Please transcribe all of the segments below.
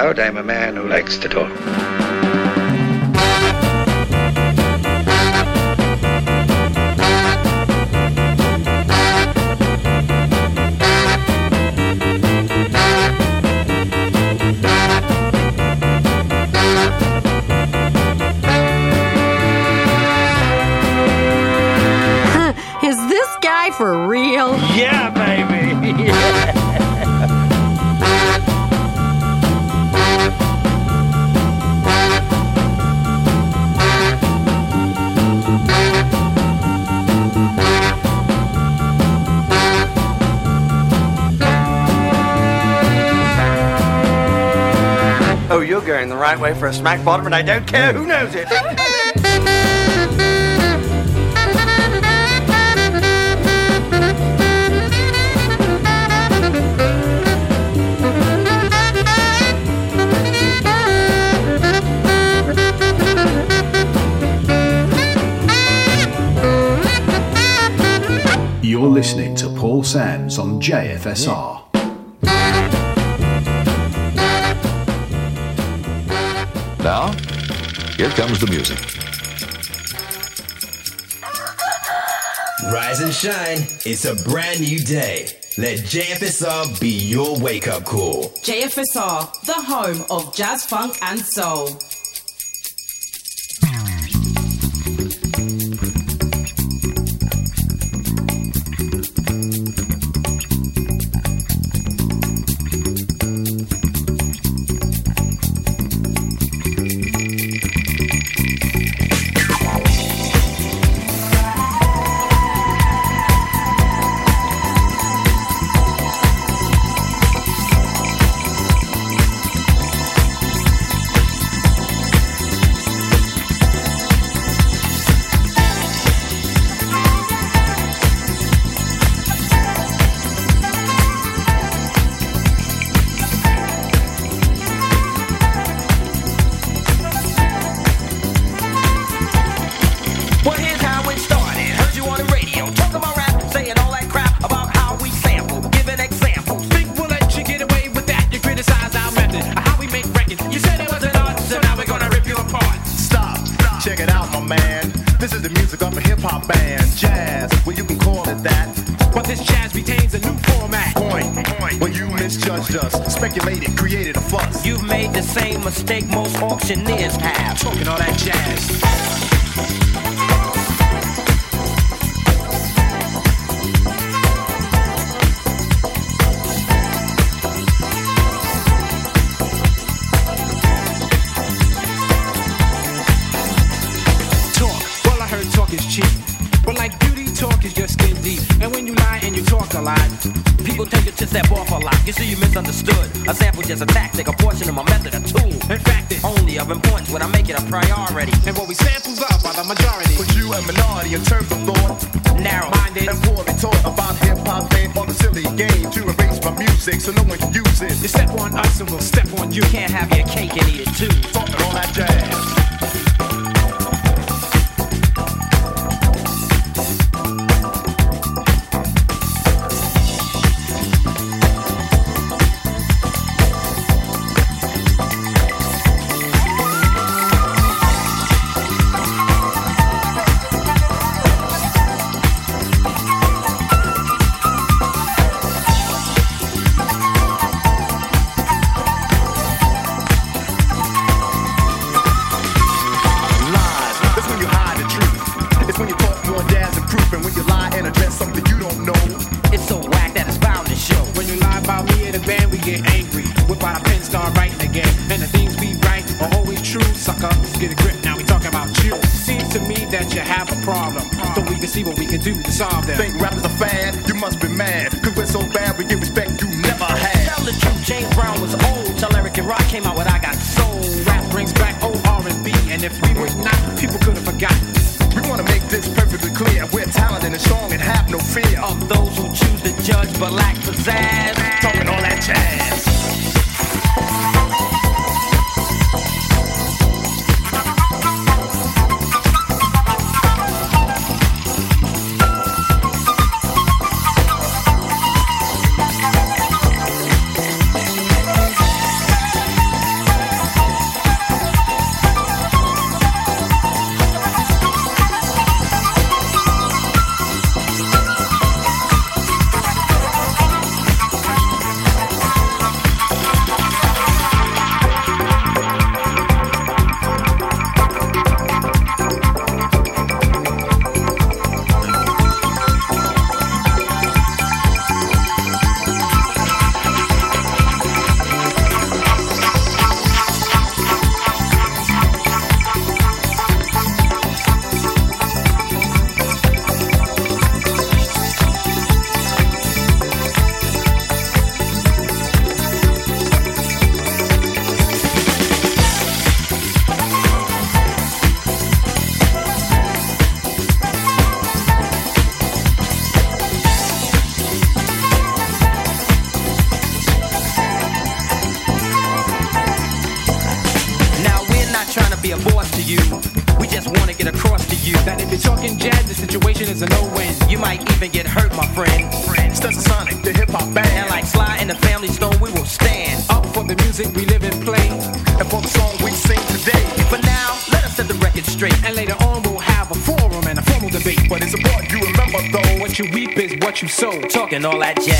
out, I'm a man who likes to talk. still going the right way for a smack bottom, and I don't care who knows it. You're listening to Paul Sands on JFSR. Yeah. Here comes the music. Rise and shine. It's a brand new day. Let JFSR be your wake up call. JFSR, the home of jazz, funk, and soul. when I make it a priority. And what we samples are by the majority. Put you a minority in terms of thought. Narrow-minded and poorly taught about hip-hop and all the silly game to erase my music so no one can use it. You step on us and we'll step on you. Can't have your cake and eat it too. Fuck all that jazz. Talking all that jazz.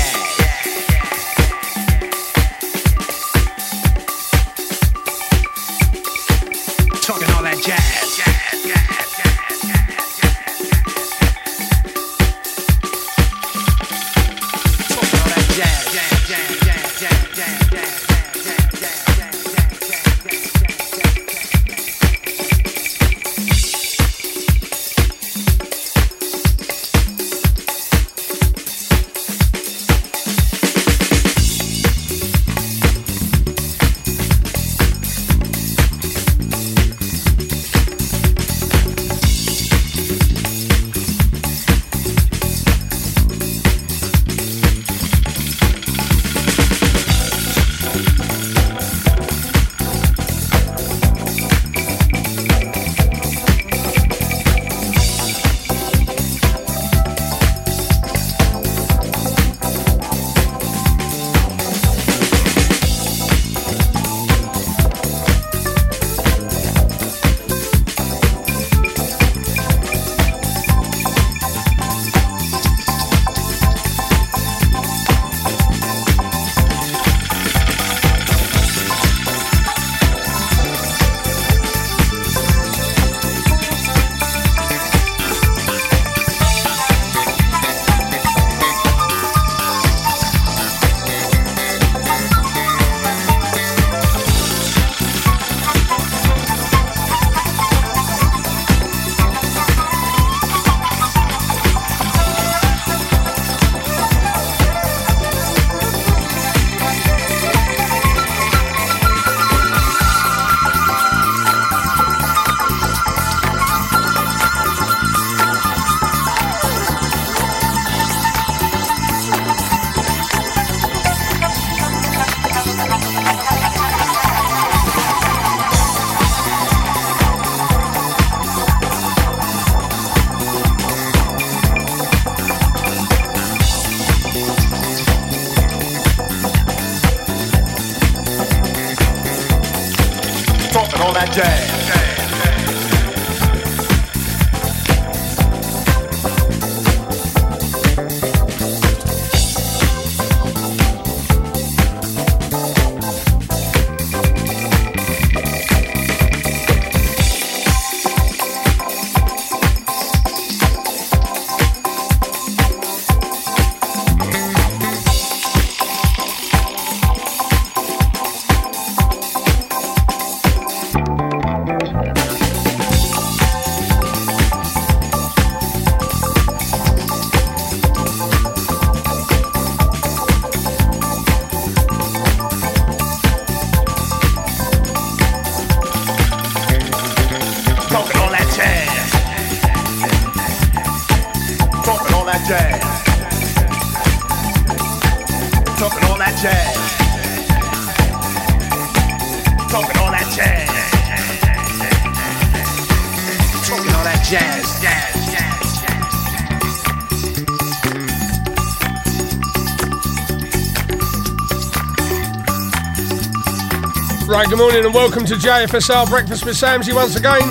Morning and welcome to JFSR Breakfast with Samsie once again.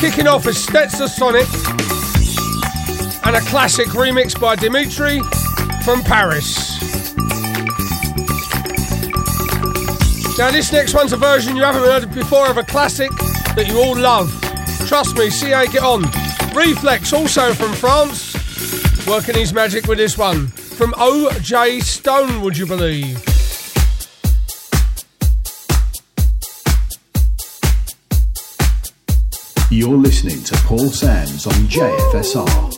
Kicking off is Stetsasonic and a classic remix by Dimitri from Paris. Now, this next one's a version you haven't heard before of a classic that you all love. Trust me, see how you get on. Reflex, also from France, working his magic with this one. From OJ Stone, would you believe? Listening to Paul Sands on JFSR.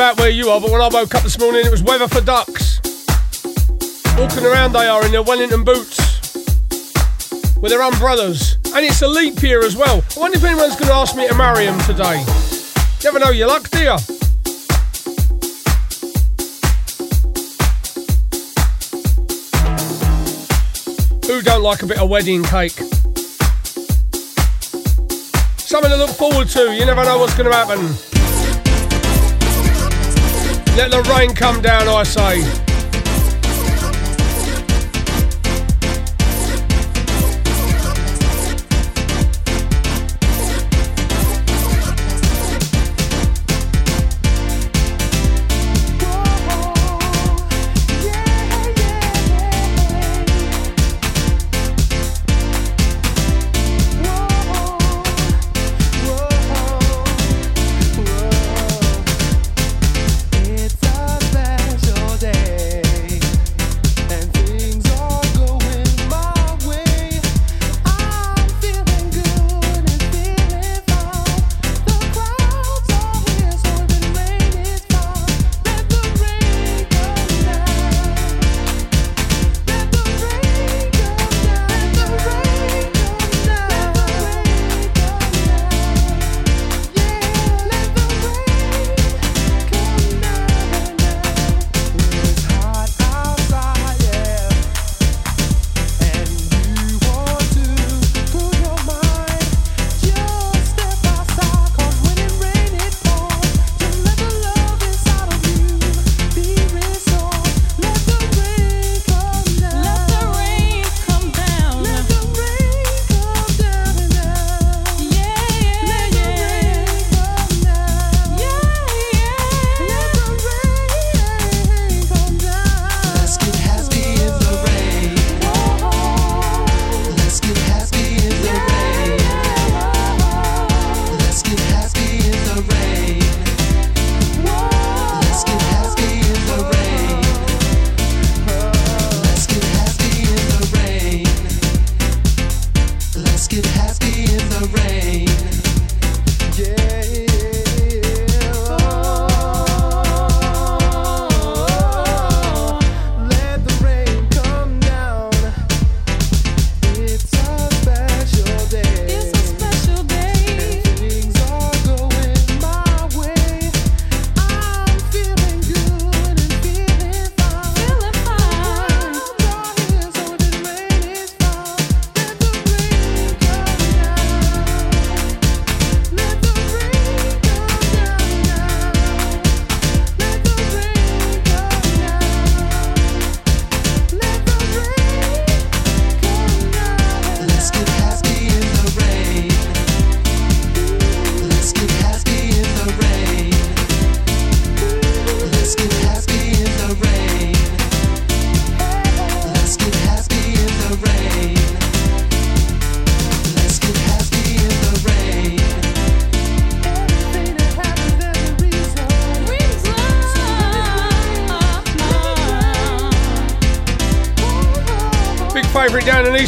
About where you are, but when I woke up this morning, it was weather for ducks. Walking around they are in their Wellington boots with their umbrellas. And it's a leap year as well. I wonder if anyone's going to ask me to marry them today. Never know your luck, do you? Who don't like a bit of wedding cake? Something to look forward to. You never know what's going to happen. Let the rain come down, I say.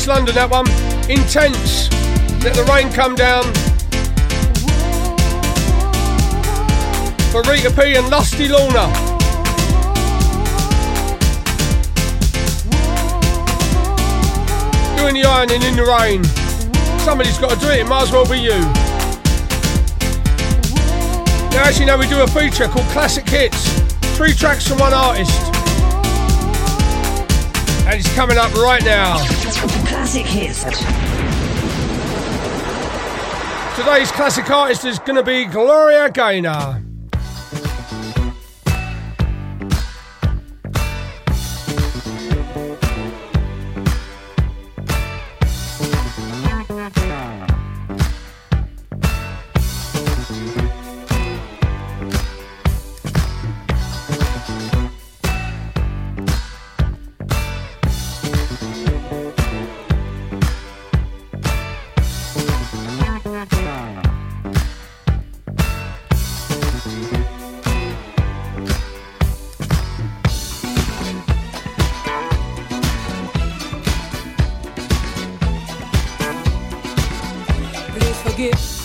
East London, that one. Intense. Let the rain come down. For Rita P and Lusty Lorna. doing the ironing in the rain. Somebody's got to do it, it might as well be you. Now, as you know, we do a feature called Classic Hits three tracks from one artist. And it's coming up right now. Today's classic artist is going to be Gloria Gaynor. get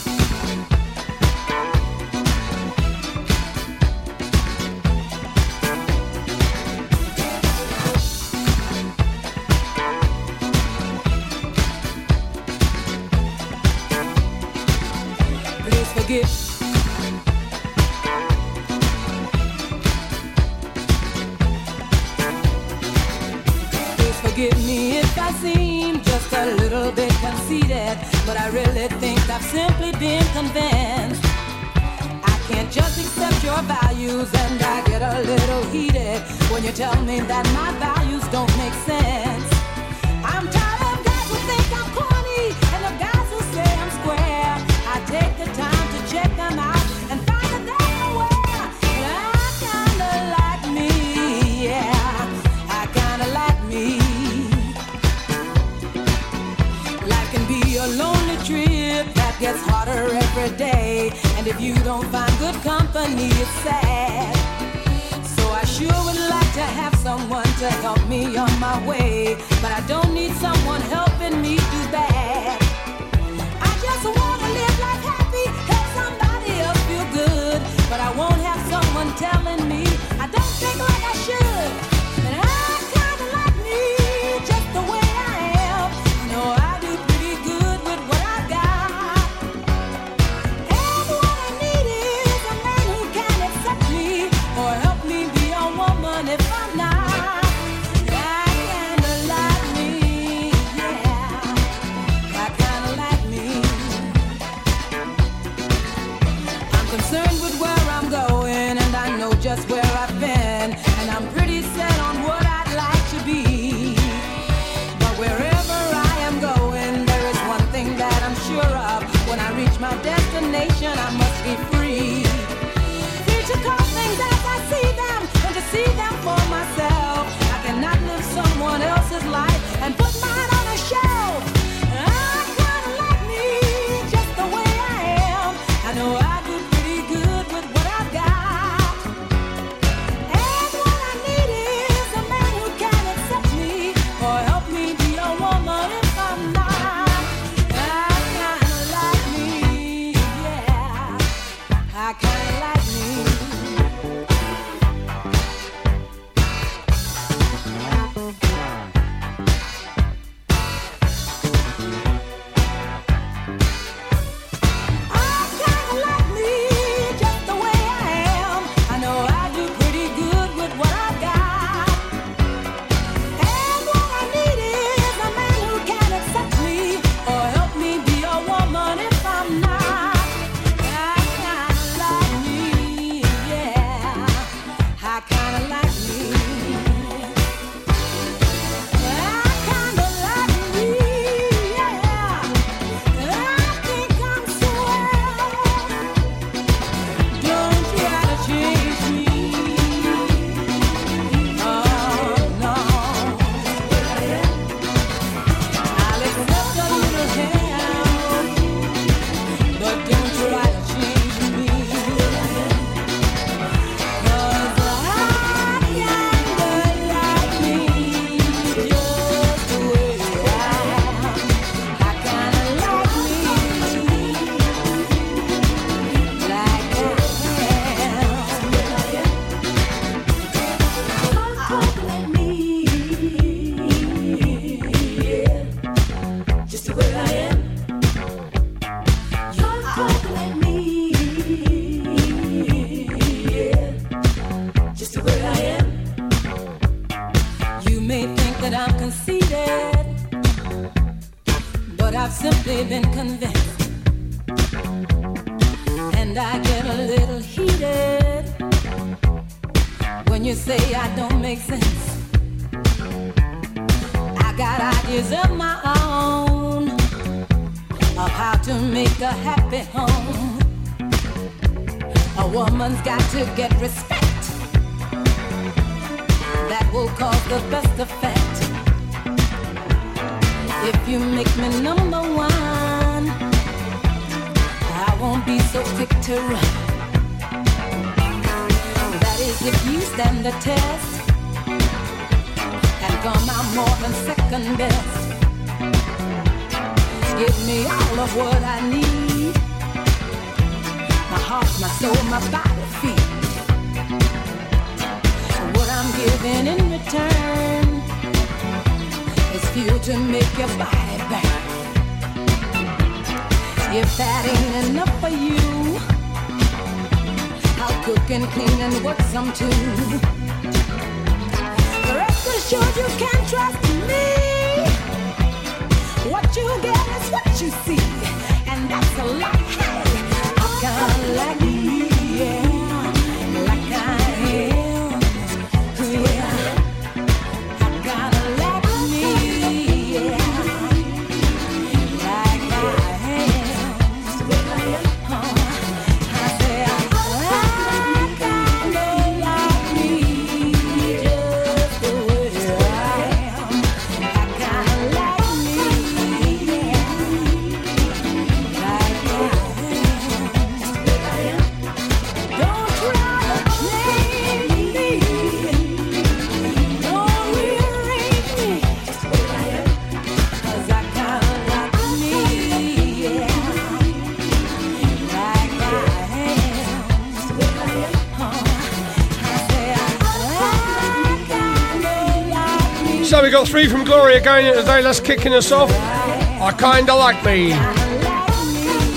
three from Gloria Gaynor today. That's kicking us off. I kinda like me.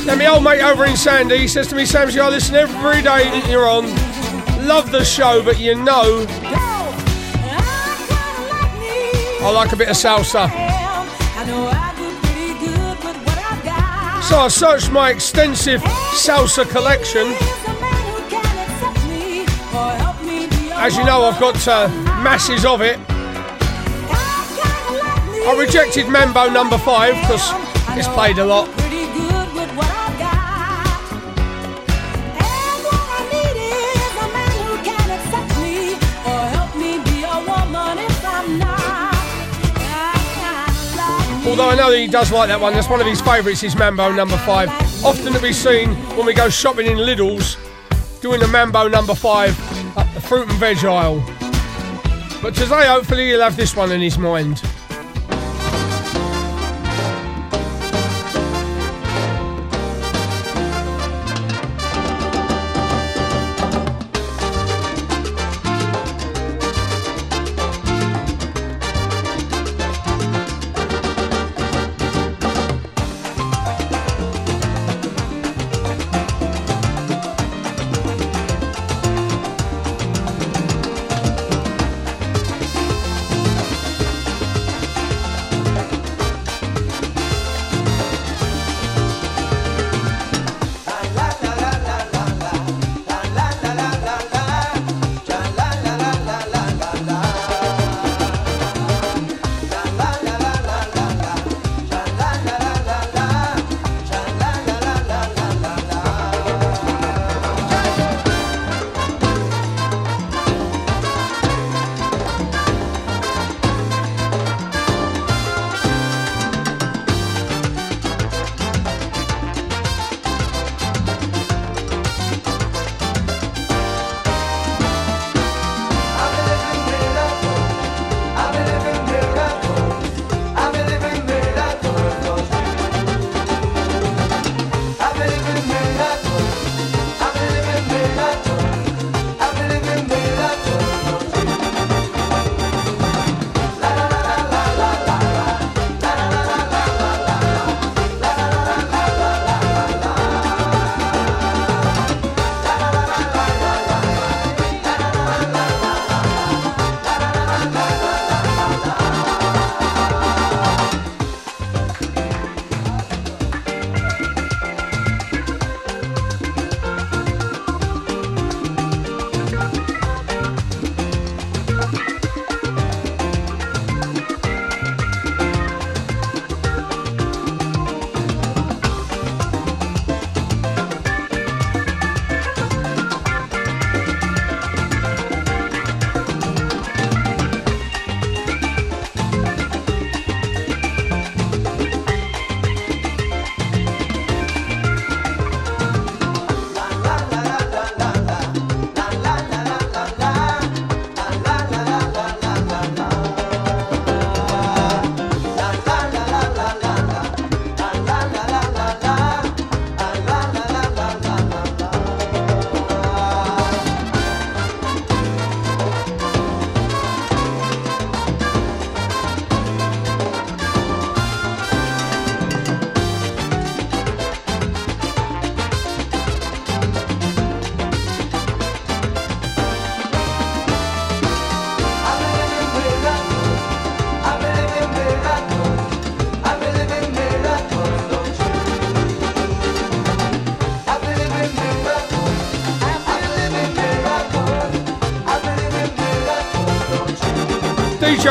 Then my old mate over in Sandy he says to me, Samsie, I listen every day that you're on. Love the show, but you know I like a bit of salsa. So I searched my extensive salsa collection. As you know, I've got uh, masses of it. I rejected Mambo number five because it's played a lot. Pretty good with what I got. And what I need is a man who can accept me or help me be a woman if I'm not. I kinda like Although I know that he does like that one, that's one of his favourites, is Mambo number five. Often to be seen when we go shopping in Lidl's, doing the Mambo number five up the fruit and veg aisle. But today, hopefully, he'll have this one in his mind.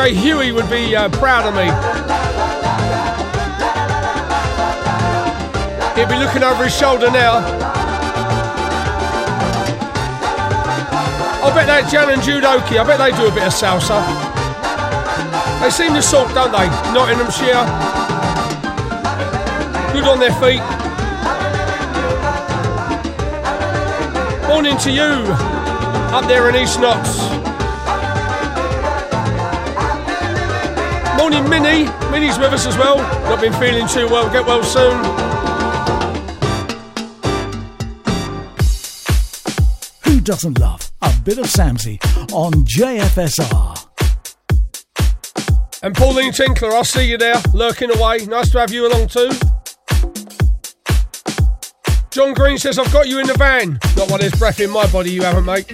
Huey would be uh, proud of me. He'd be looking over his shoulder now. I bet that Jan and Judoki, I bet they do a bit of salsa. They seem to sort, don't they? Nottinghamshire. Good on their feet. Morning to you up there in East Knox. Morning, Minnie. Minnie's with us as well. Not been feeling too well. Get well soon. Who doesn't love a bit of Samsie on JFSR? And Pauline Tinkler, I'll see you there, lurking away. Nice to have you along too. John Green says, I've got you in the van. Not while there's breath in my body, you haven't, mate.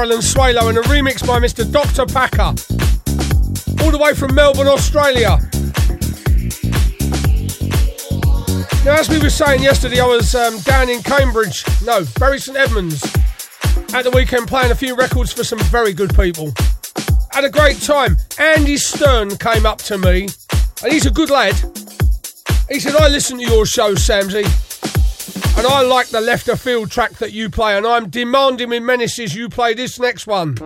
And Swaylo and a remix by Mr. Dr. Packer. All the way from Melbourne, Australia. Now, as we were saying yesterday, I was um, down in Cambridge, no, Bury St Edmunds, at the weekend playing a few records for some very good people. Had a great time. Andy Stern came up to me, and he's a good lad. He said, I listen to your show, Samsie, and I like the left of field track that you play, and I'm demanding with menaces you play this next one.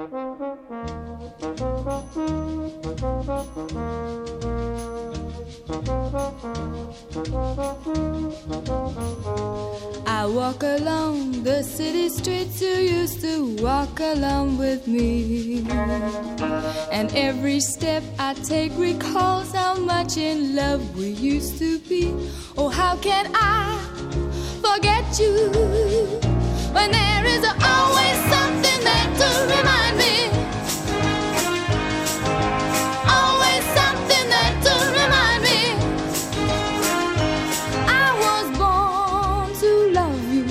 I walk along the city streets you used to walk along with me. And every step I take recalls how much in love we used to be. Oh, how can I forget you when there is always something there to remind me? Always something there to remind me. I was born to love you,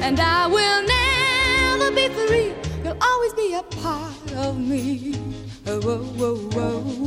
and I will never be free. You'll always be a part of me. Oh, whoa, whoa, whoa.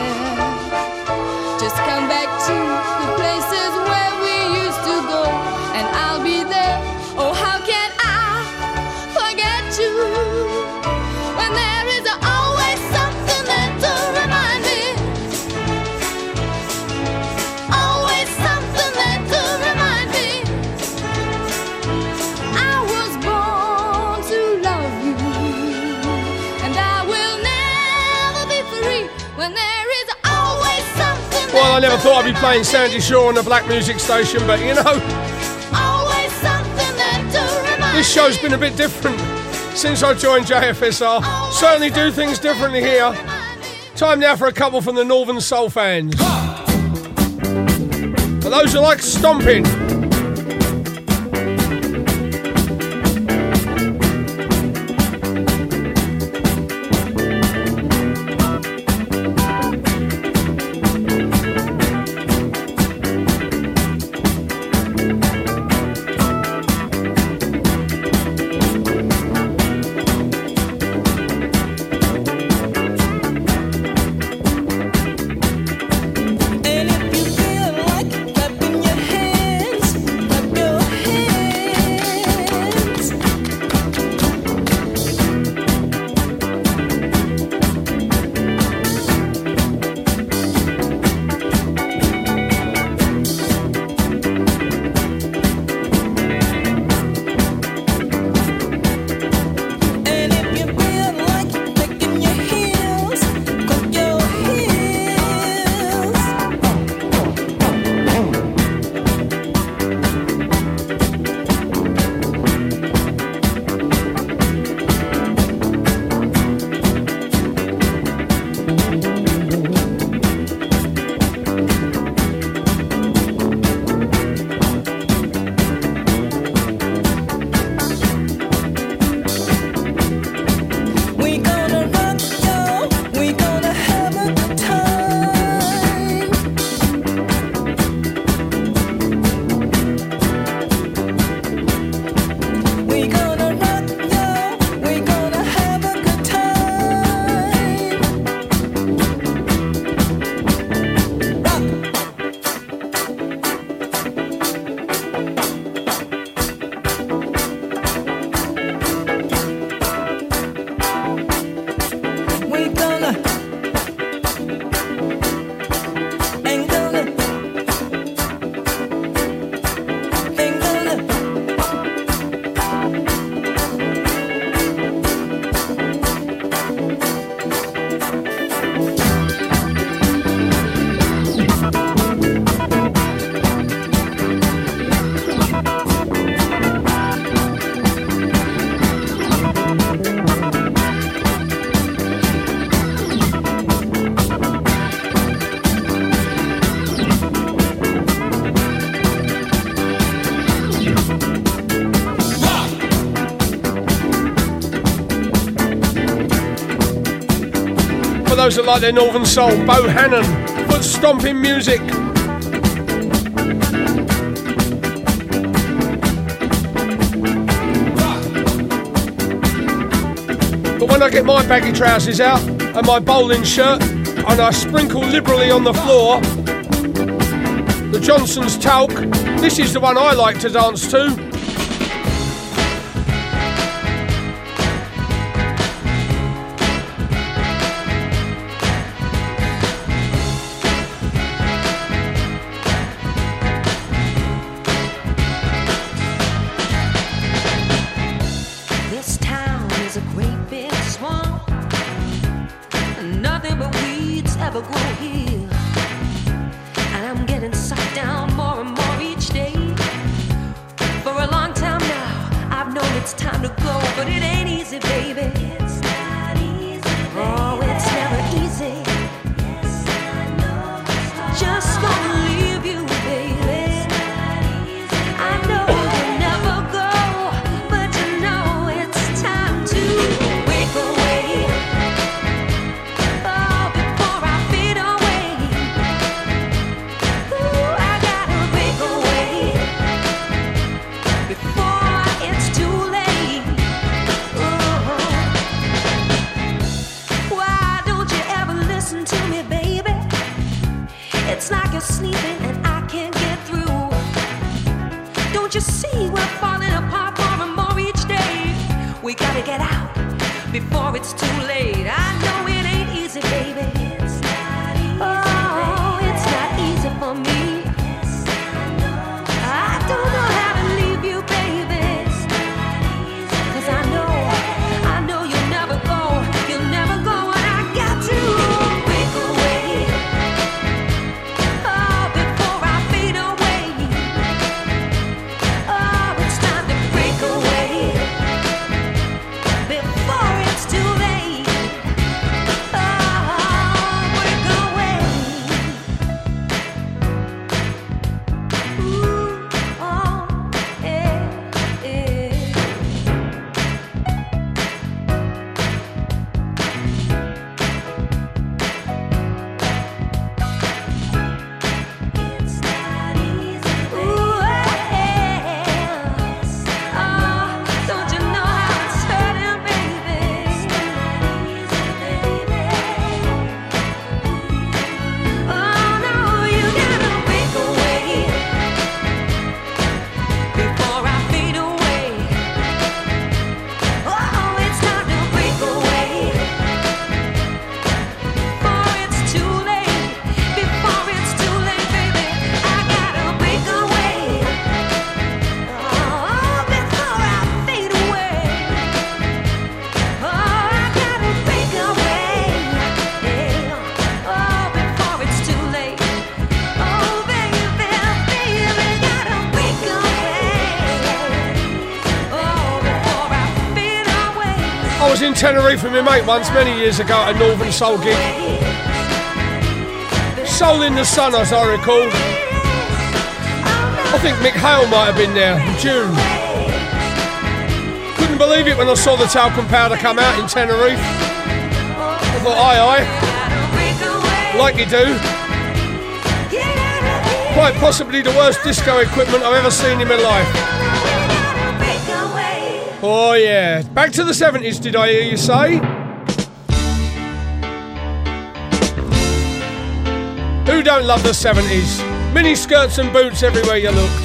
I never thought I'd be playing Sandie Shaw on a black music station, but you know, Always something there to this show's been a bit different since I joined JFSR. Certainly do things differently here. Time now for a couple from the Northern Soul fans. For those who like stomping. Those that like their Northern Soul, Bo Bohannon, foot stomping music. But when I get my baggy trousers out and my bowling shirt and I sprinkle liberally on the floor the Johnson's talc, this is the one I like to dance to. Tenerife with my mate once, many years ago, at a Northern Soul gig. Soul in the Sun, as I recall. I think Mick Hale might have been there in June. Couldn't believe it when I saw the talcum powder come out in Tenerife. I thought, aye, aye. Like you do. Quite possibly the worst disco equipment I've ever seen in my life. Oh, yeah. Back to the 70s, did I hear you say? Who don't love the 70s? Mini skirts and boots everywhere you looked.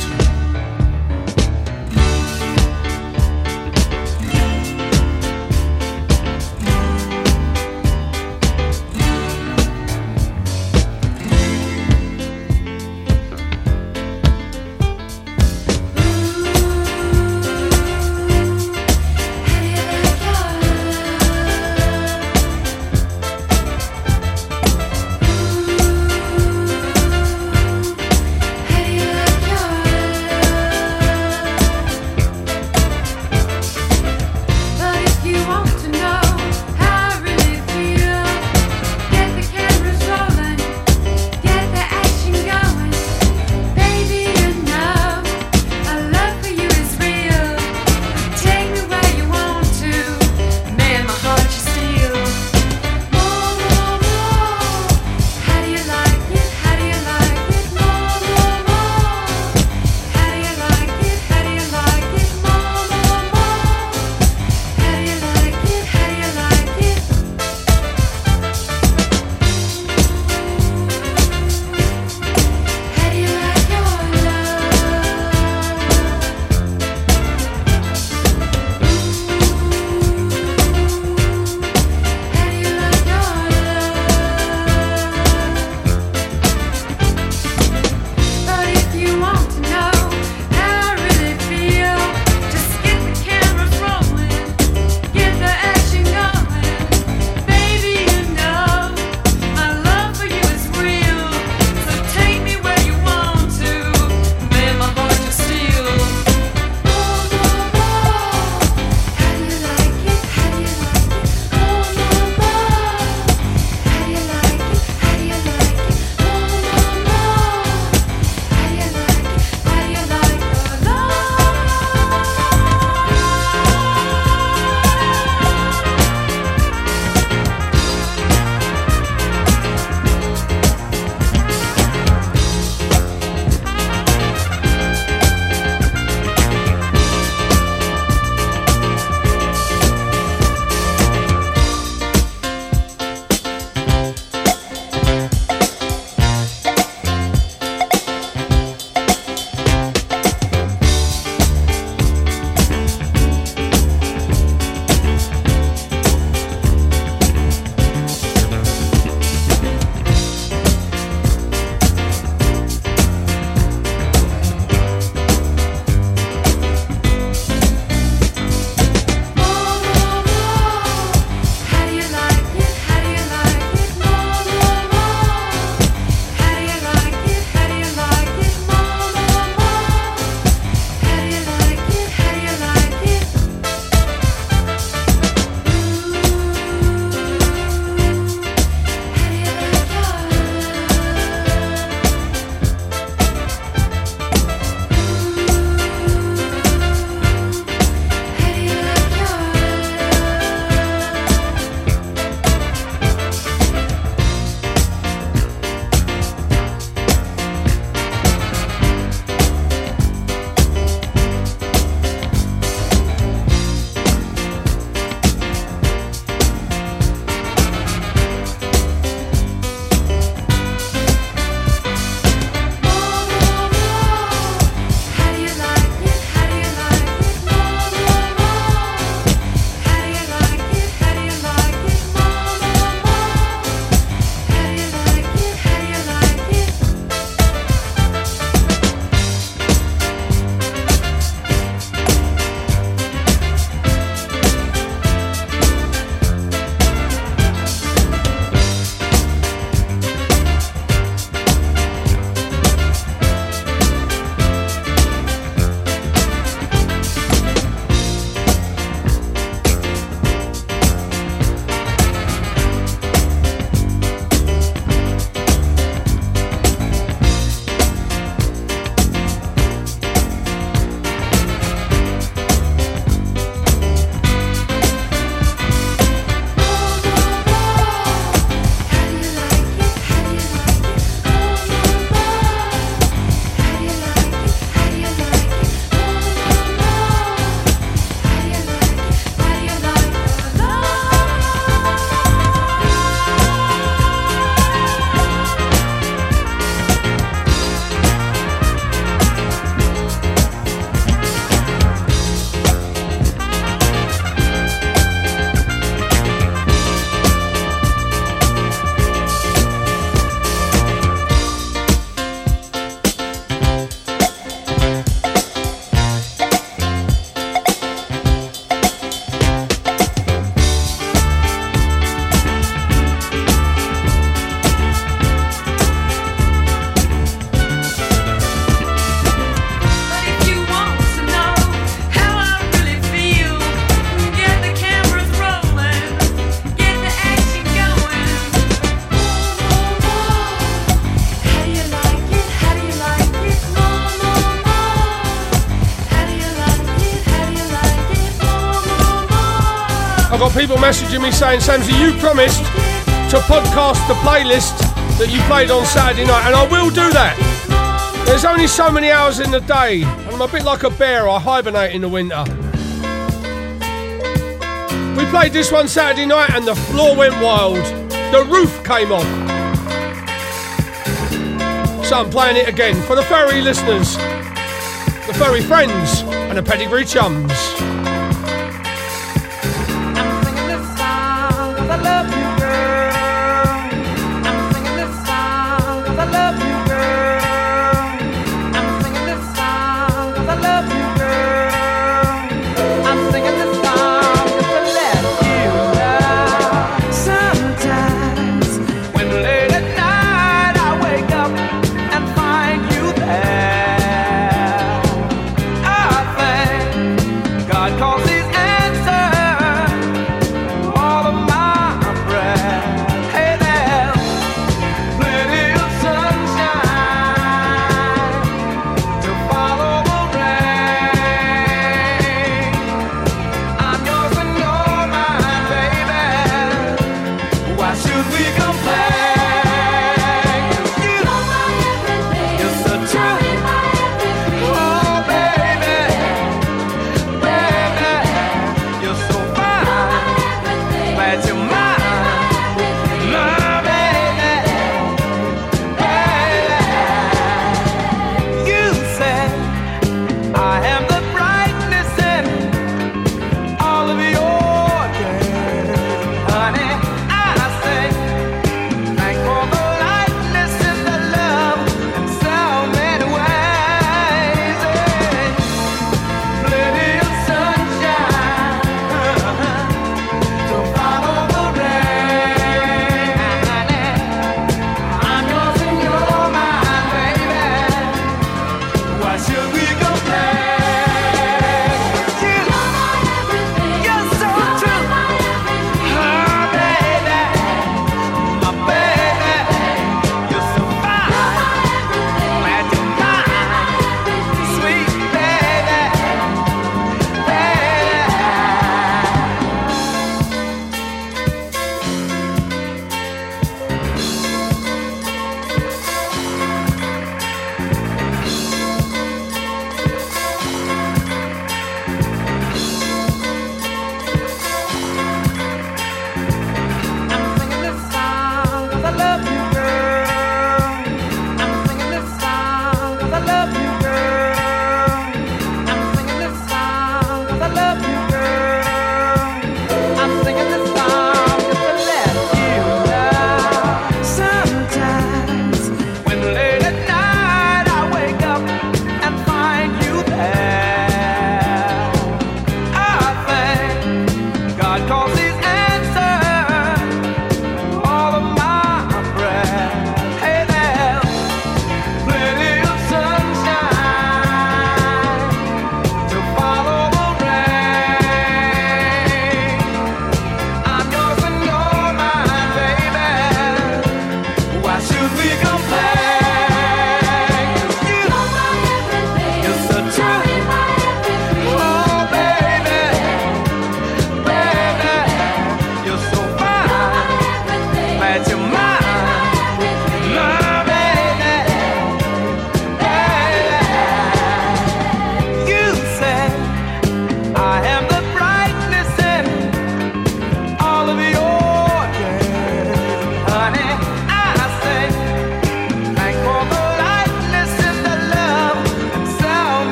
People messaging me saying, Samsie, you promised to podcast the playlist that you played on Saturday night, and I will do that. There's only so many hours in the day. I'm a bit like a bear, I hibernate in the winter. We played this one Saturday night and the floor went wild. The roof came off. So I'm playing it again for the furry listeners, the furry friends, and the pedigree chums.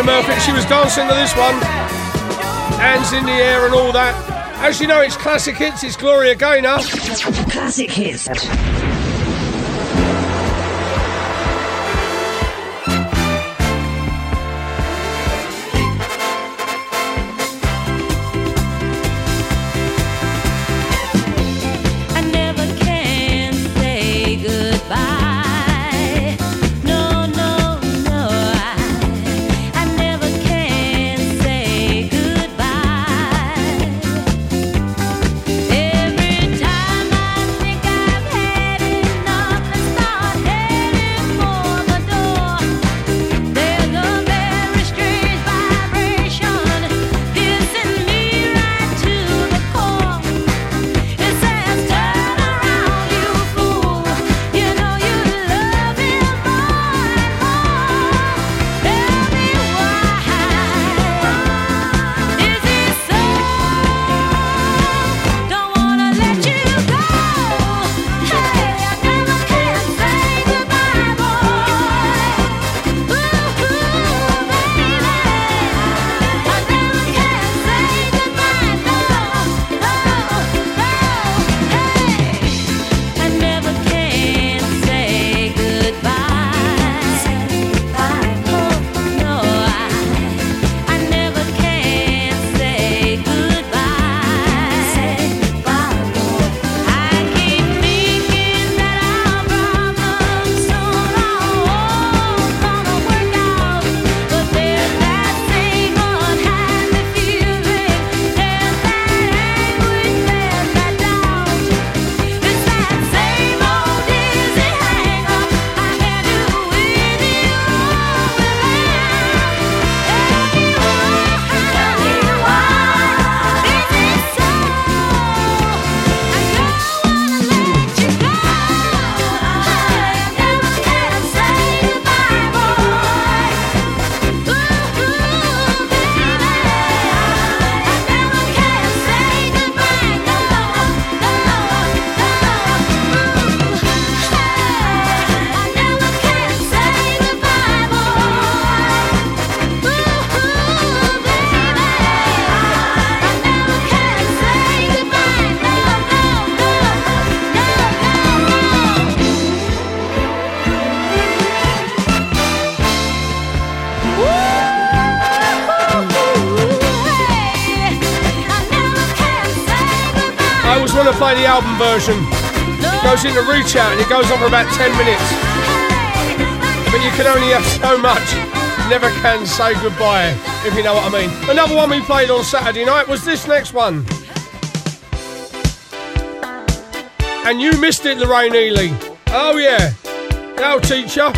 Linda Murphy. She was dancing to this one. Hands in the air and all that. As you know, it's classic hits, it's Gloria Gaynor. Classic hits. play the album version. It goes into reach out and it goes on for about 10 minutes. But you can only have so much. Never can say goodbye, if you know what I mean. Another one we played on Saturday night was this next one. And you missed it, Lorraine Ely. Oh, yeah. Now, teacher.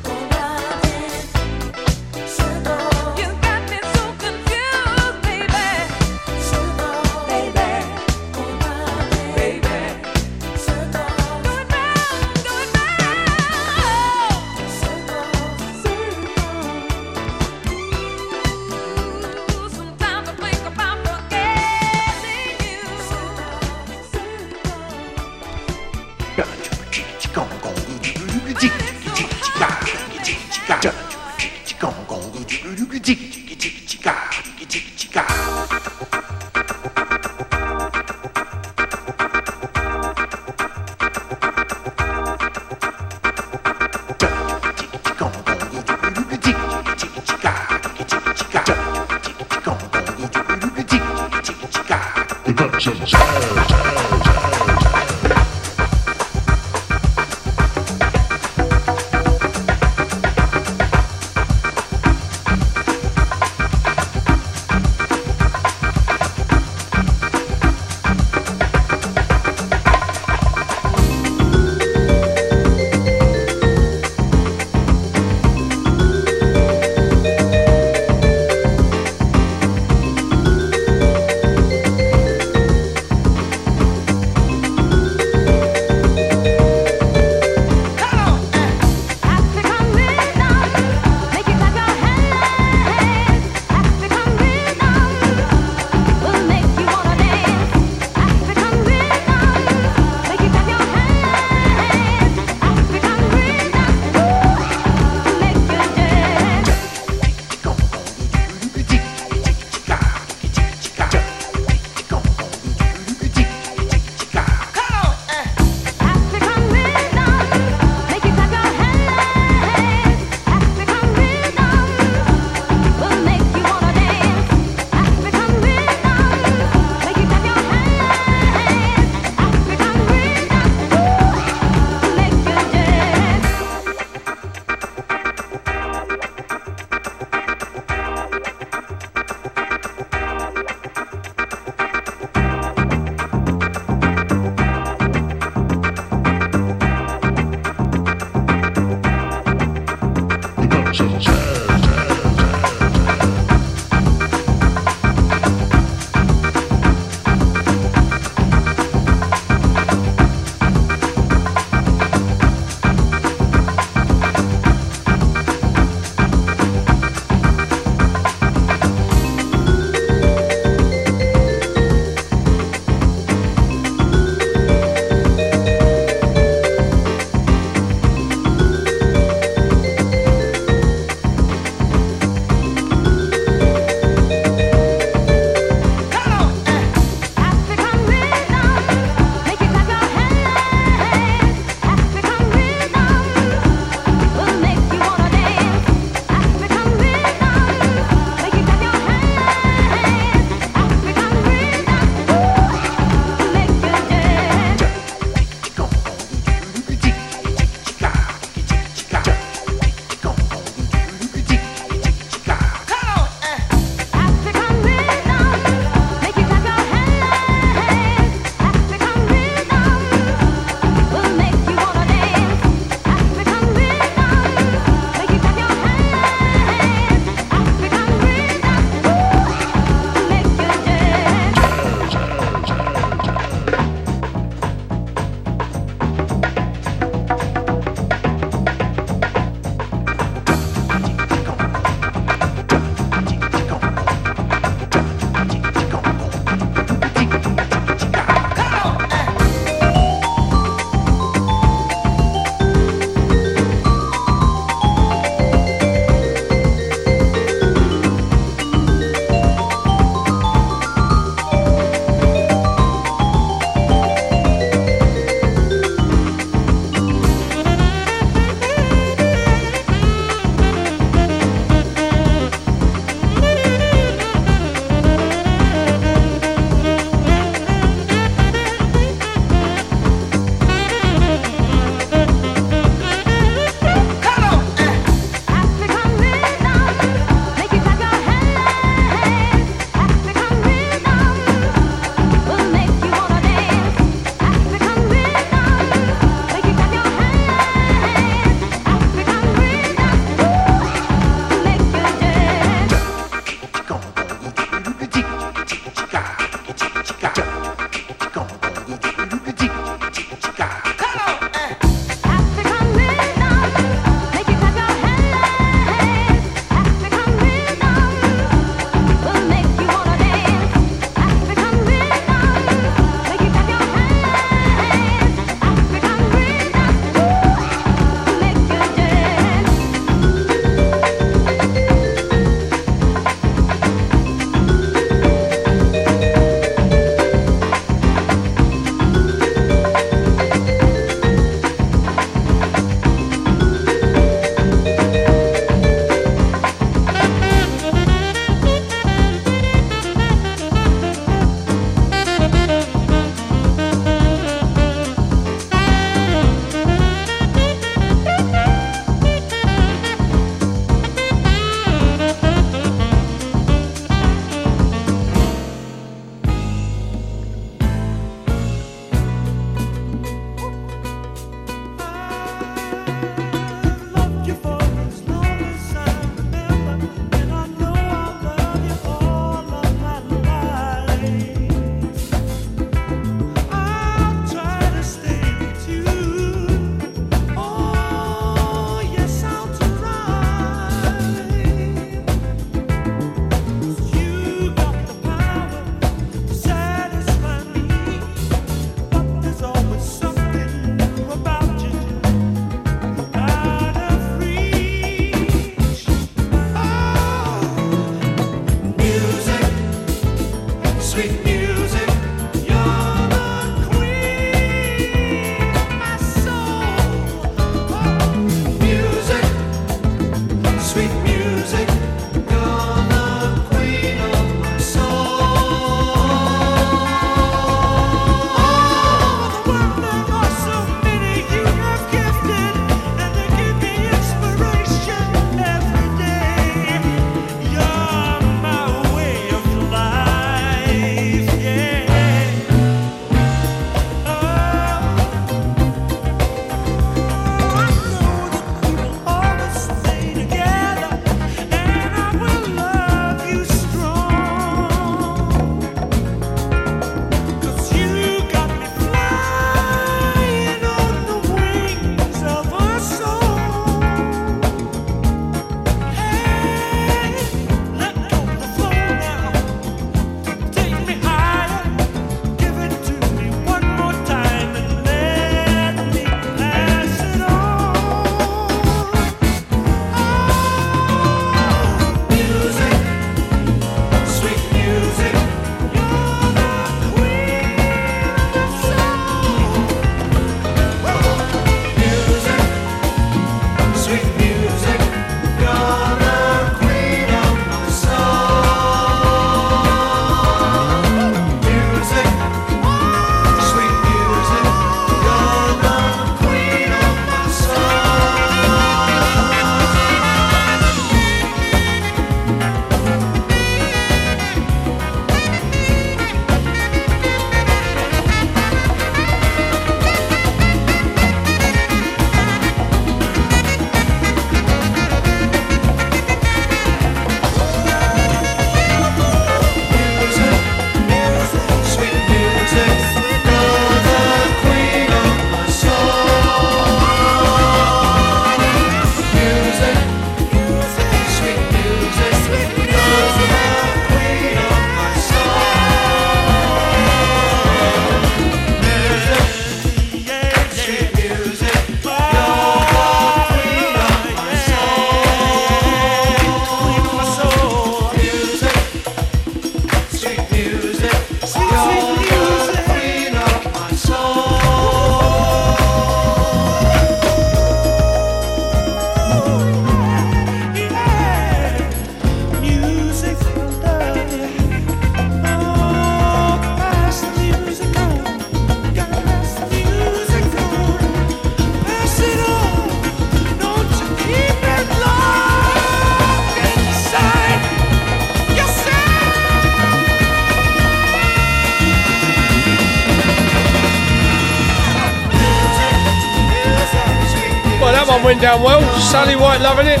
went down well. Sally White loving it.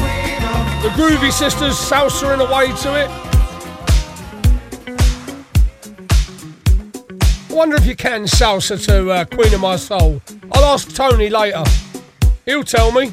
The Groovy Sisters salsaing away to it. I wonder if you can salsa to uh, Queen of My Soul. I'll ask Tony later. He'll tell me.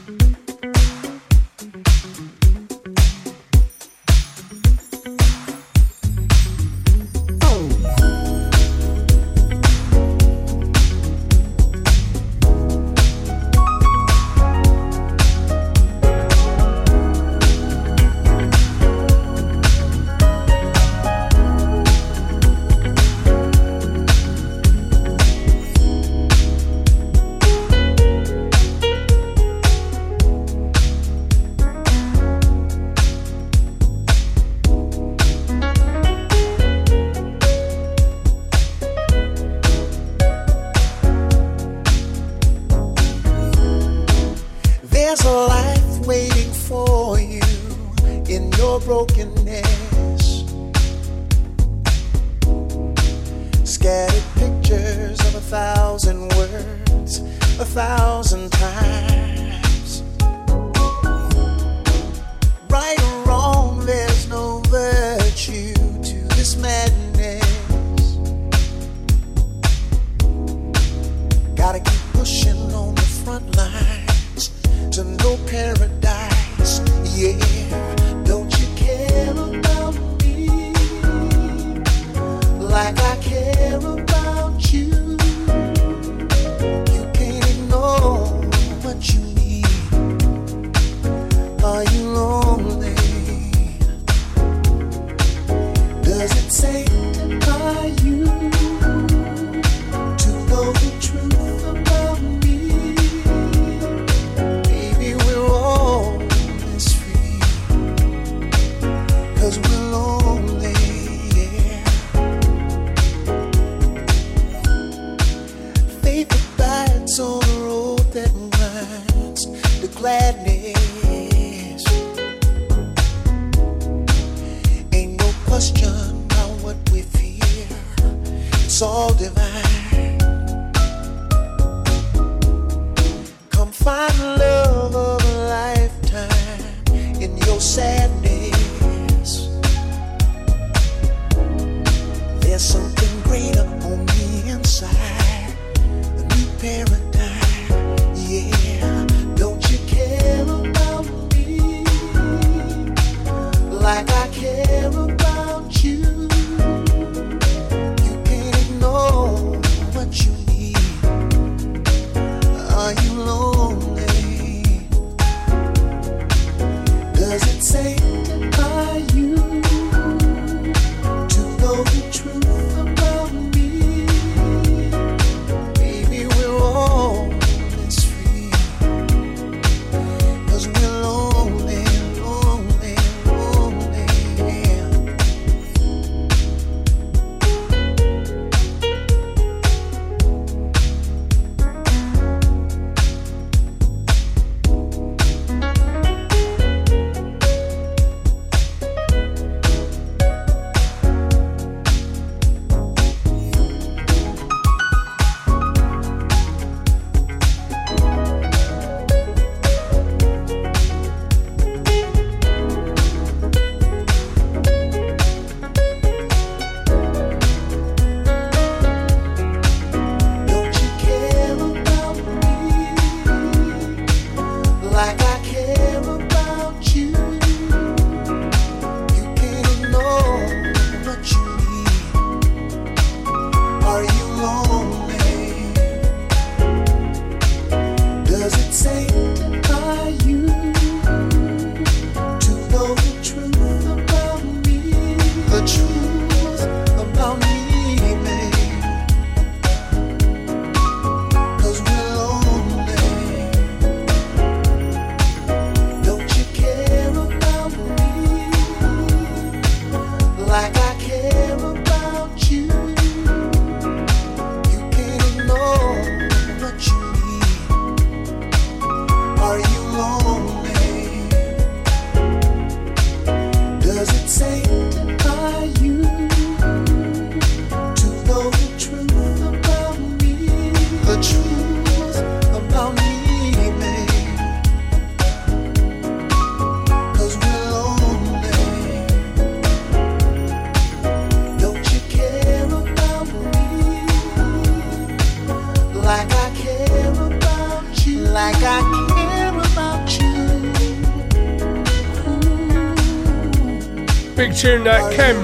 tune that Kem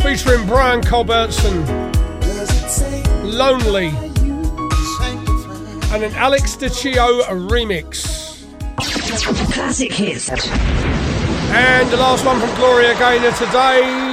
featuring Brian Culbertson, Lonely, and an Alex DiCio remix. Classic hits. And the last one from Gloria Gaynor today.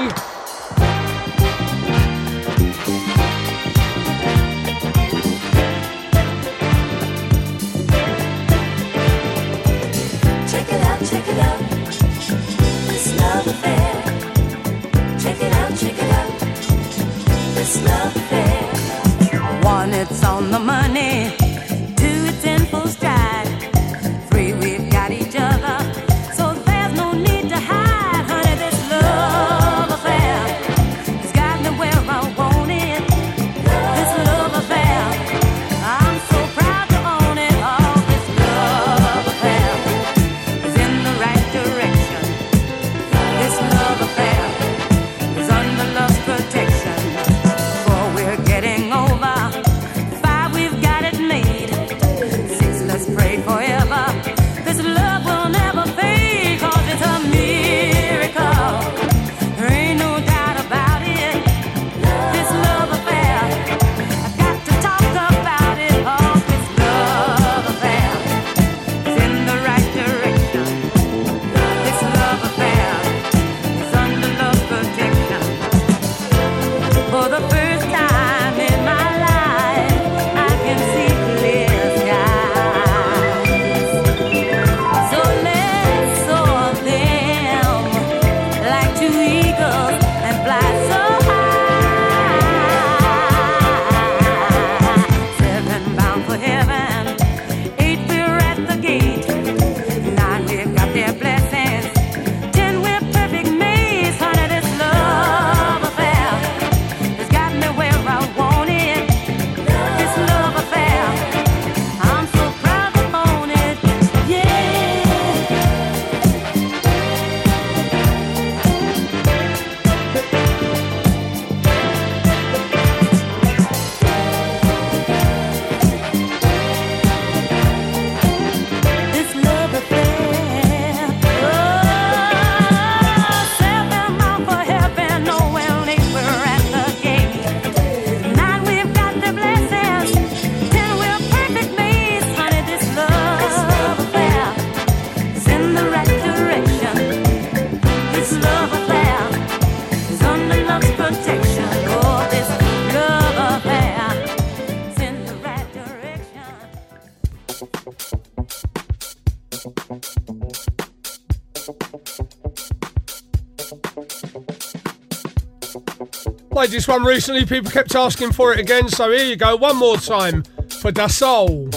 played this one recently. People kept asking for it again, so here you go, one more time for Da Soul.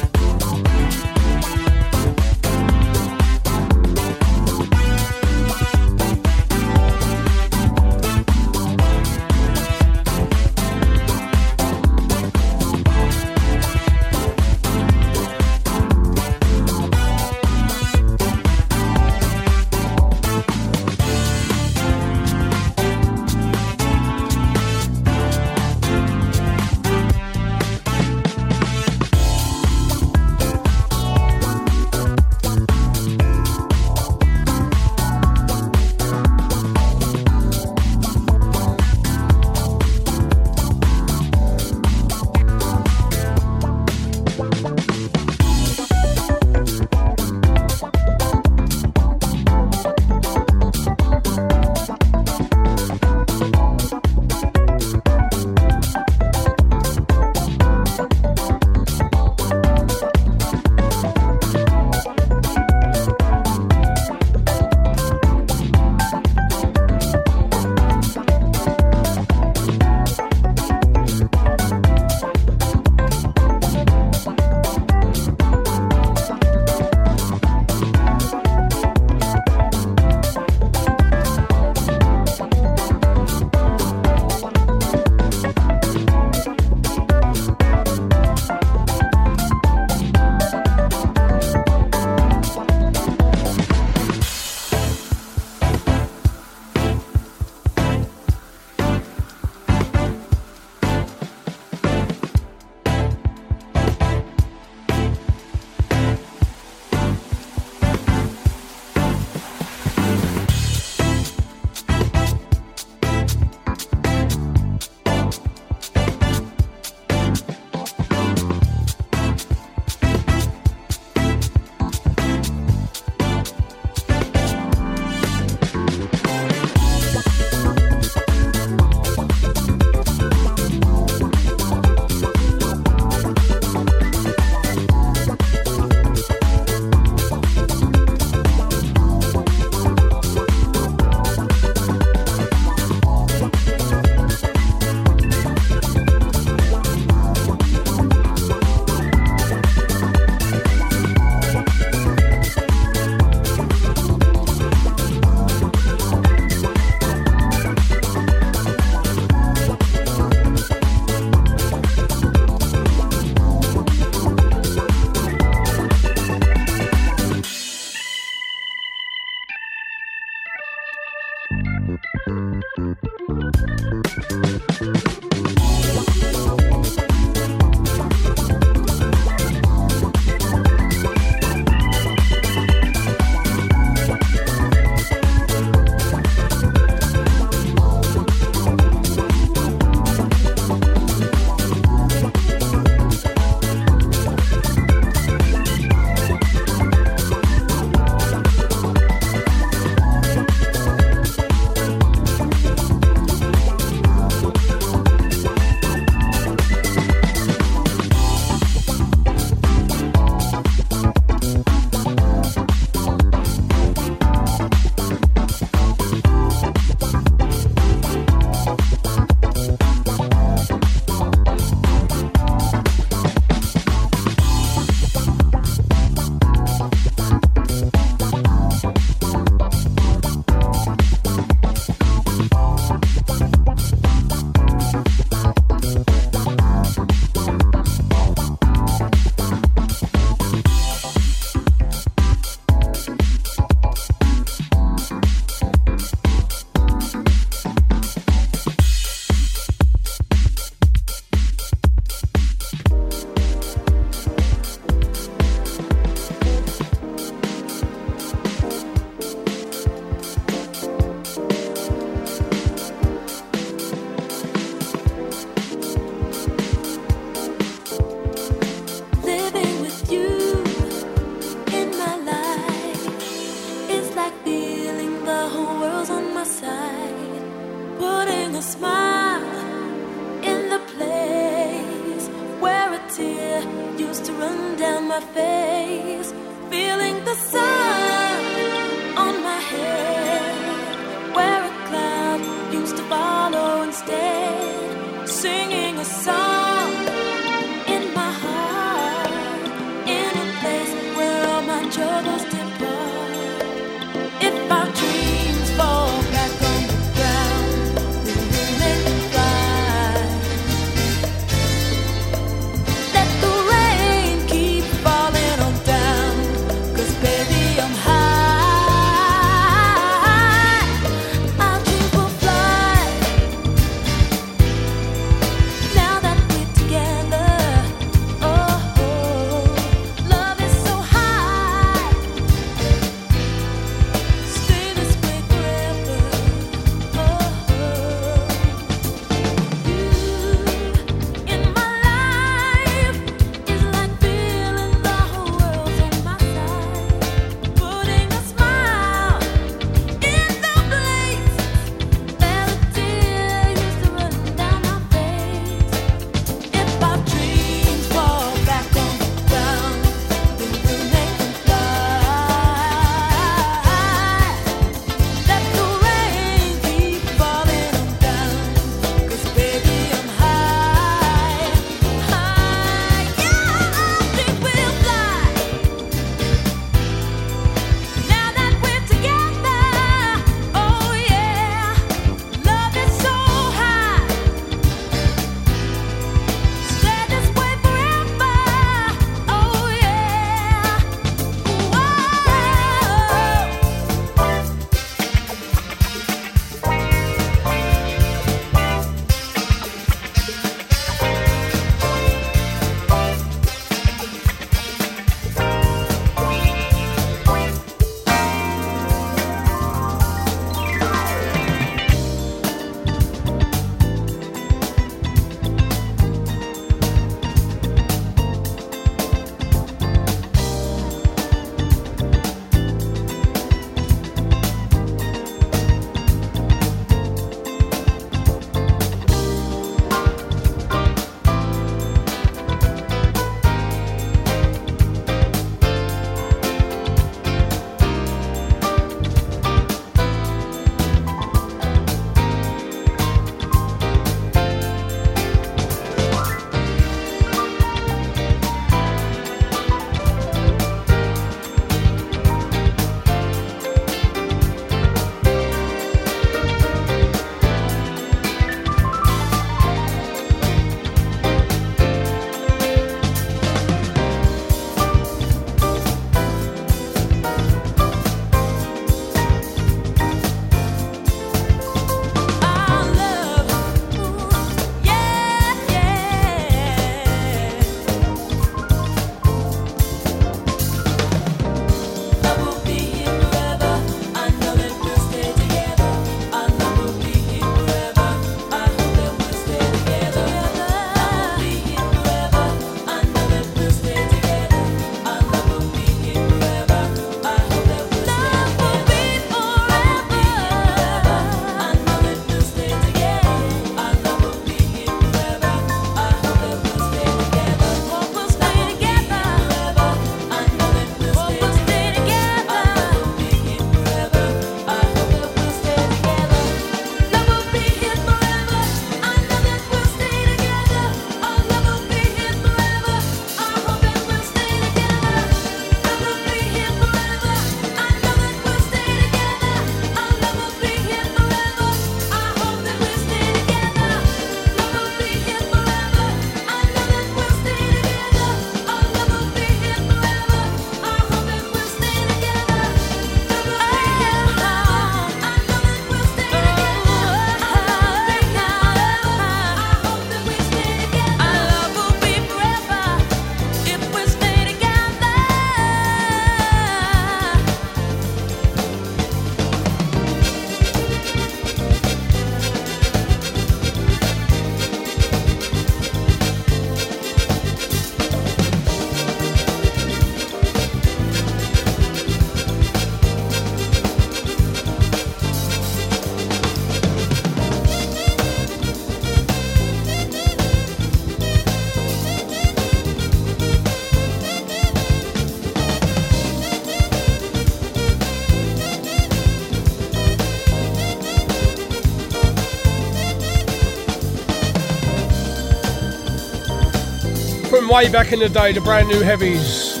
Way back in the day, the brand new heavies.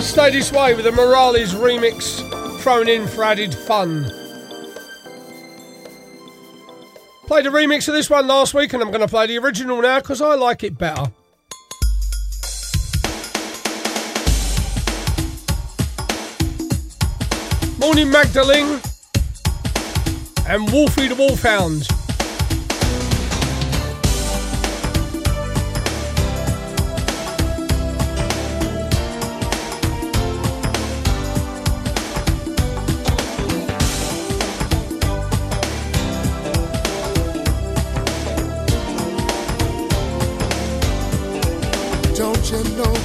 Stay this way with the Morales remix thrown in for added fun. Played a remix of this one last week, and I'm going to play the original now because I like it better. Morning Magdalene and Wolfie the Wolfhound.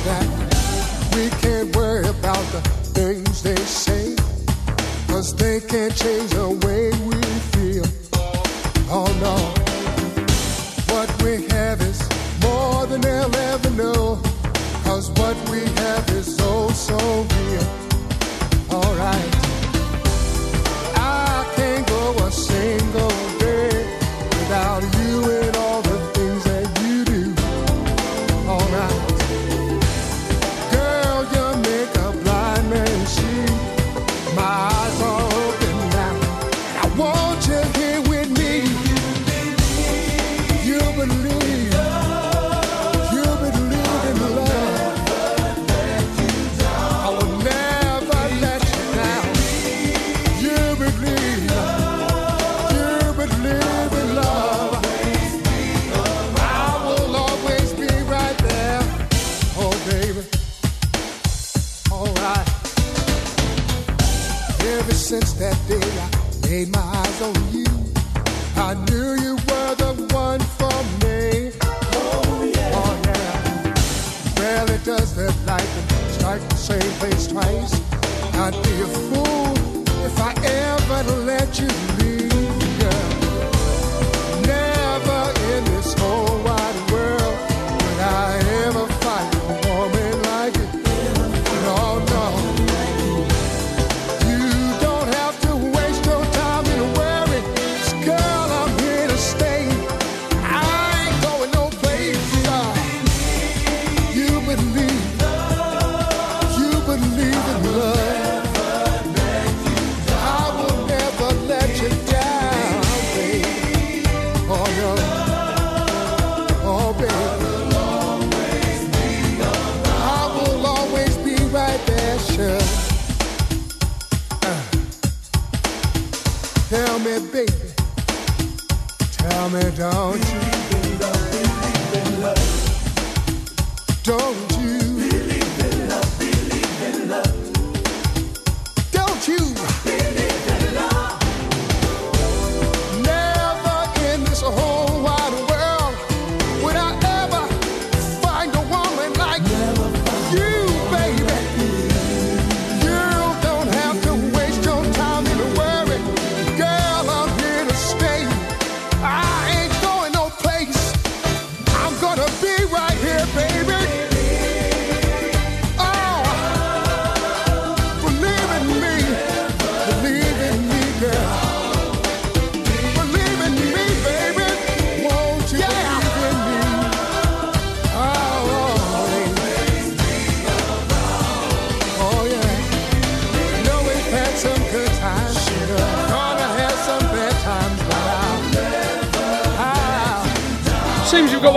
That we can't worry about the things they say? Cause they can't change the way we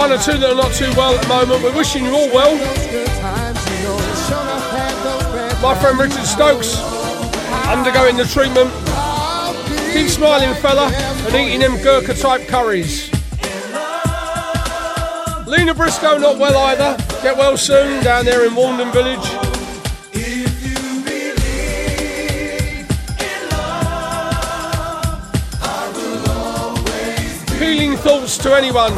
one or two that are not too well at the moment. We're wishing you all well. My friend Richard Stokes undergoing the treatment. Keep smiling, fella, and eating them Gurkha type curries. Lena Briscoe not well either. Get well soon down there in Walden Village. Healing thoughts to anyone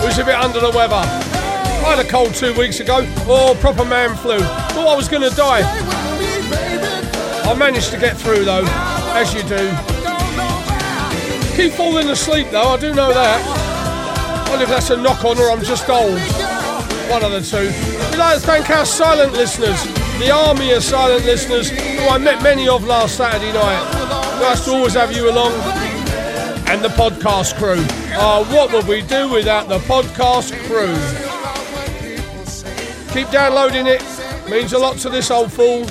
who's a bit under the weather. I had a cold two weeks ago. Oh, proper man flu. Thought I was going to die. I managed to get through though, as you do. Keep falling asleep though, I do know that. Well, if that's a knock on or I'm just old. One of the two. We'd like to thank our silent listeners, the army of silent listeners who I met many of last Saturday night. Nice to always have you along. And the podcast crew. Oh, what would we do without the podcast crew? Keep downloading it. Means a lot to this old fool.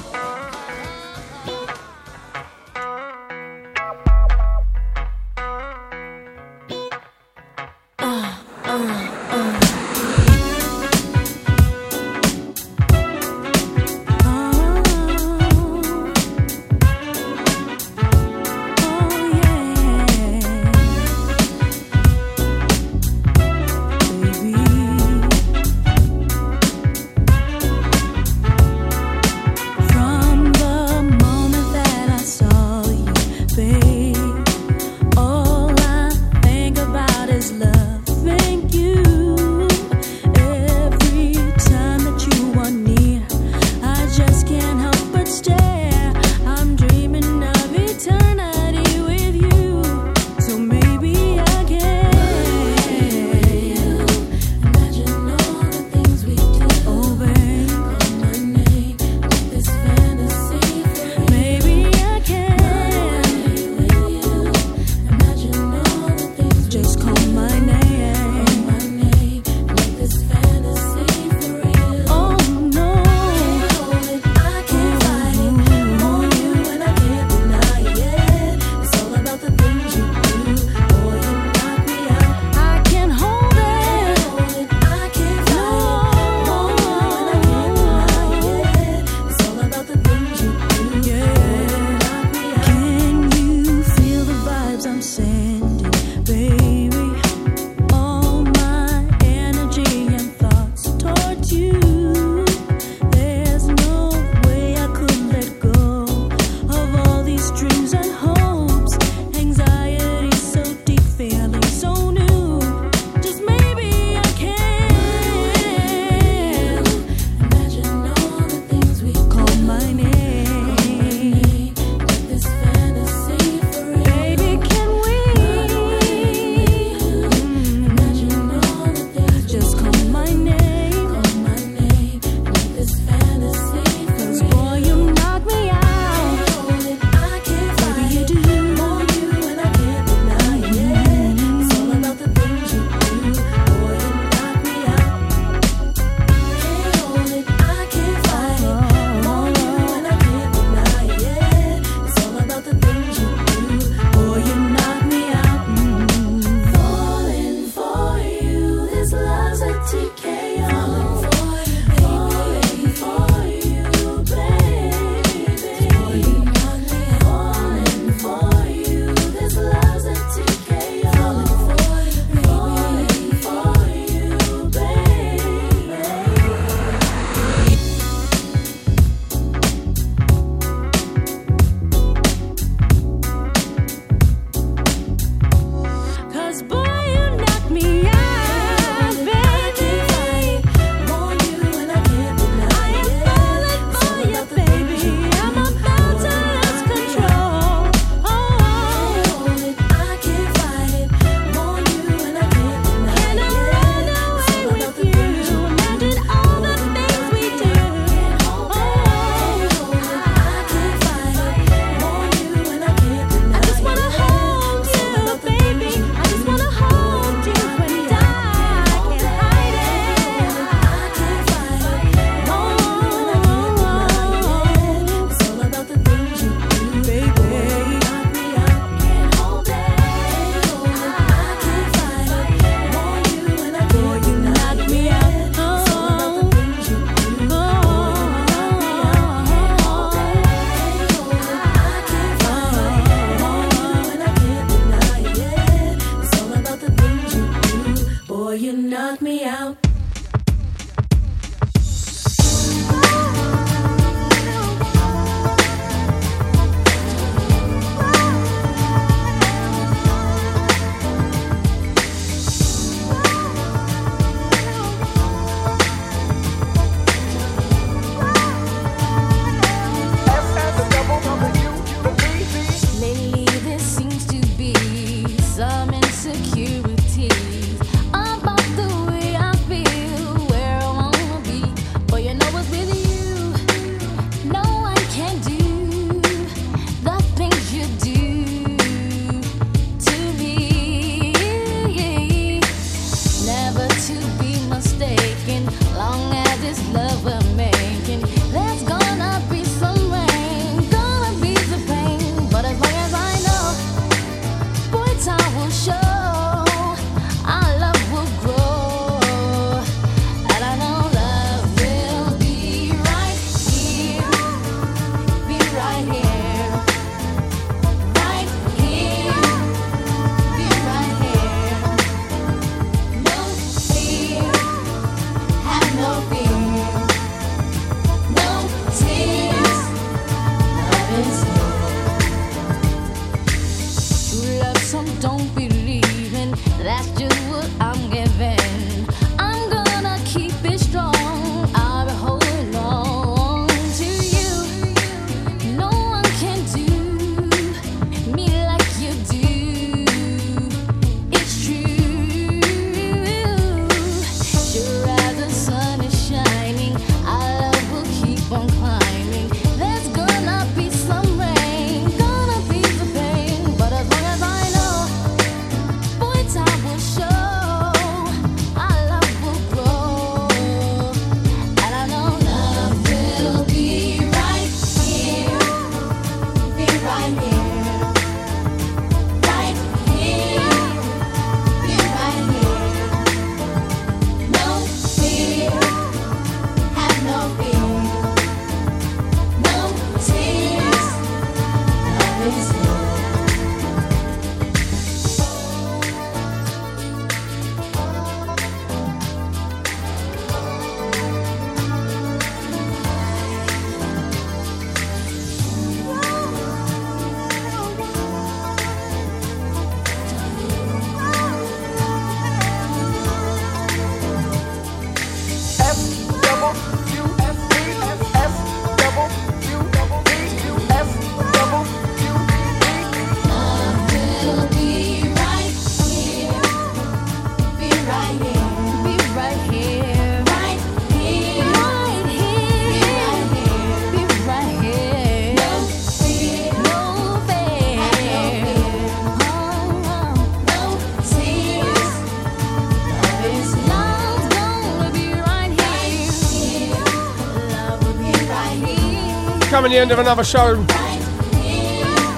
the end of another show.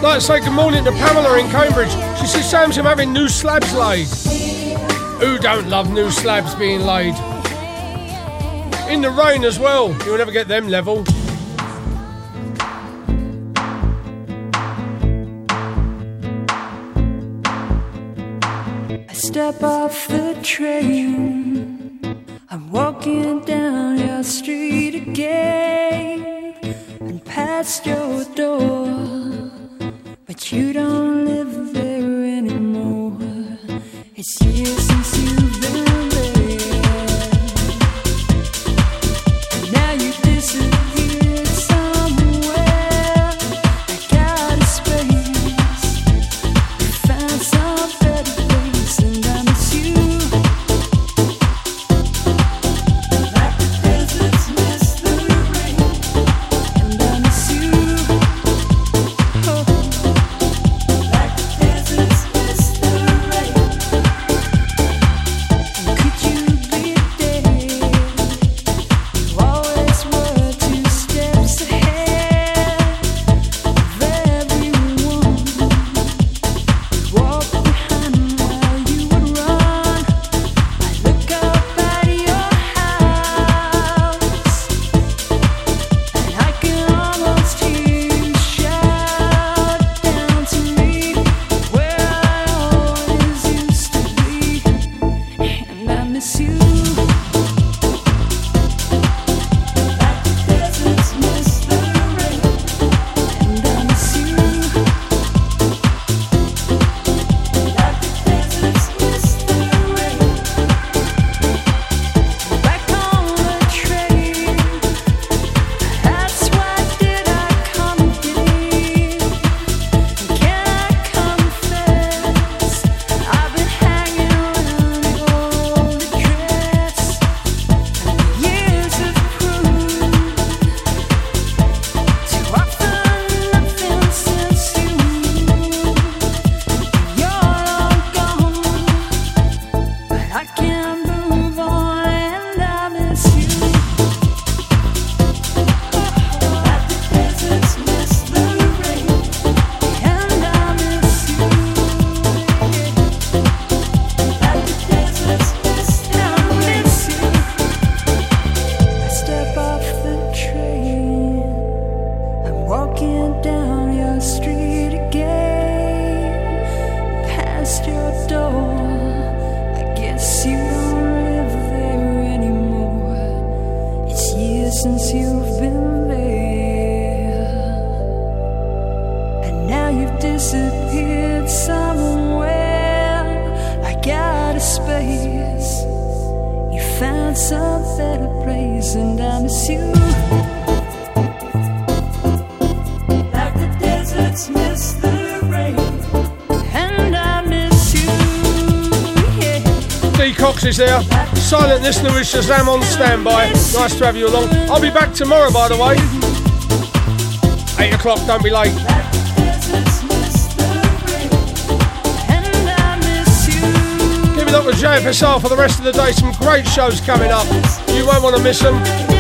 Let's like to say good morning to Pamela in Cambridge. She says, Sam's I'm having new slabs laid. Who don't love new slabs being laid? In the rain as well. You'll never get them level. I step off the train. Shazam on standby. Nice to have you along. I'll be back tomorrow, by the way. 8 o'clock, don't be late. Give it up with JFSR for the rest of the day. Some great shows coming up. You won't want to miss them.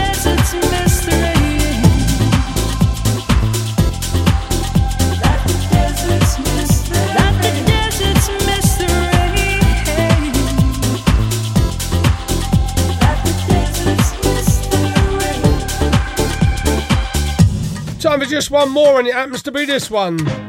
just one more, and it happens to be this one.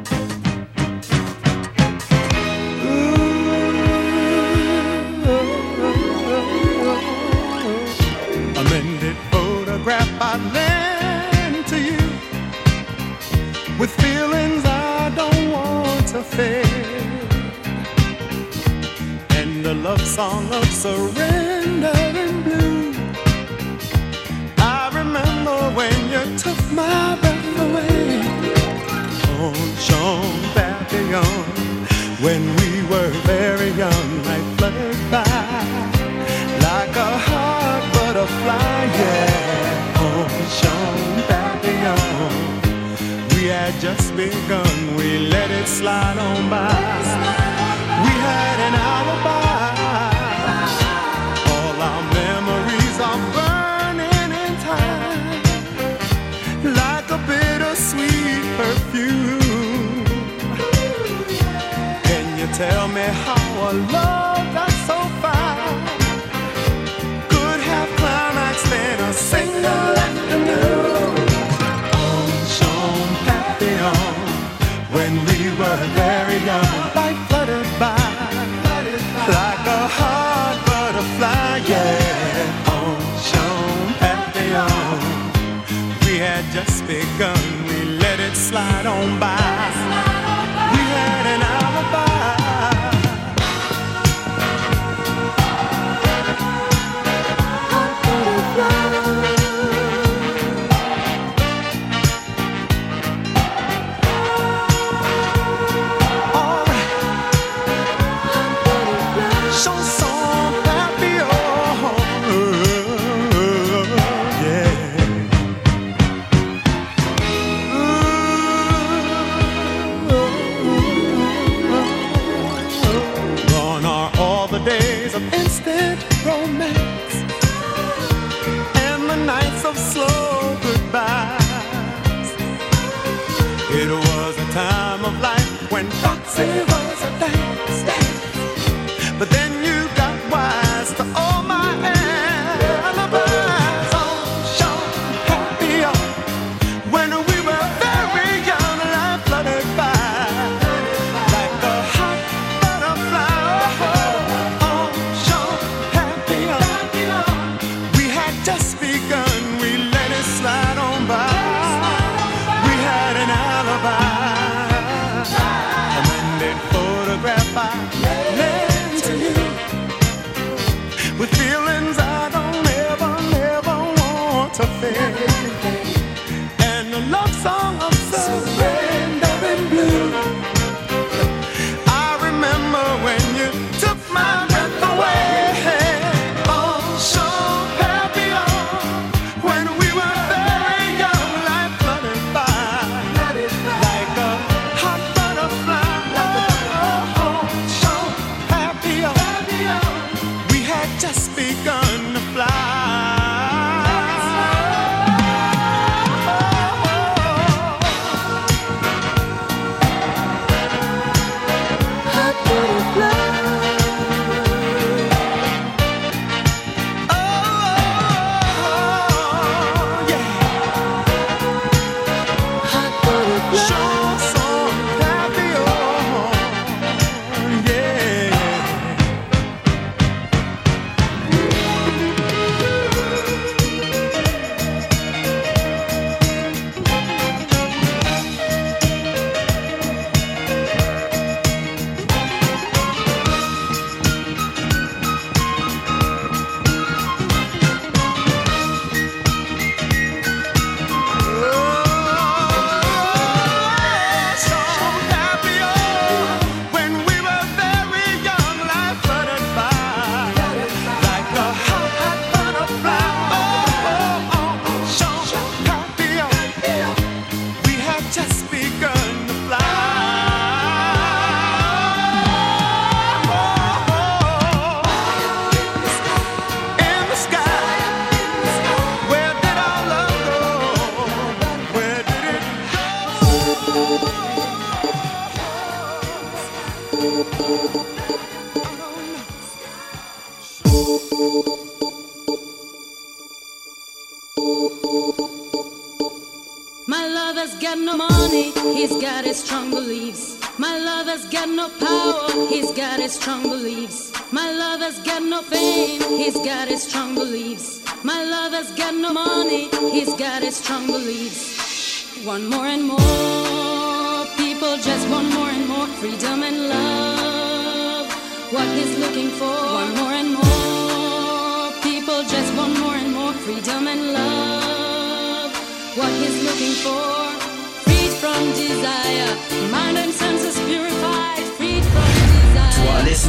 人，大自。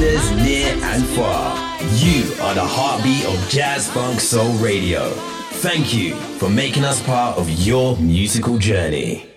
listeners near and far. You are the heartbeat of Jazz Funk Soul Radio. Thank you for making us part of your musical journey.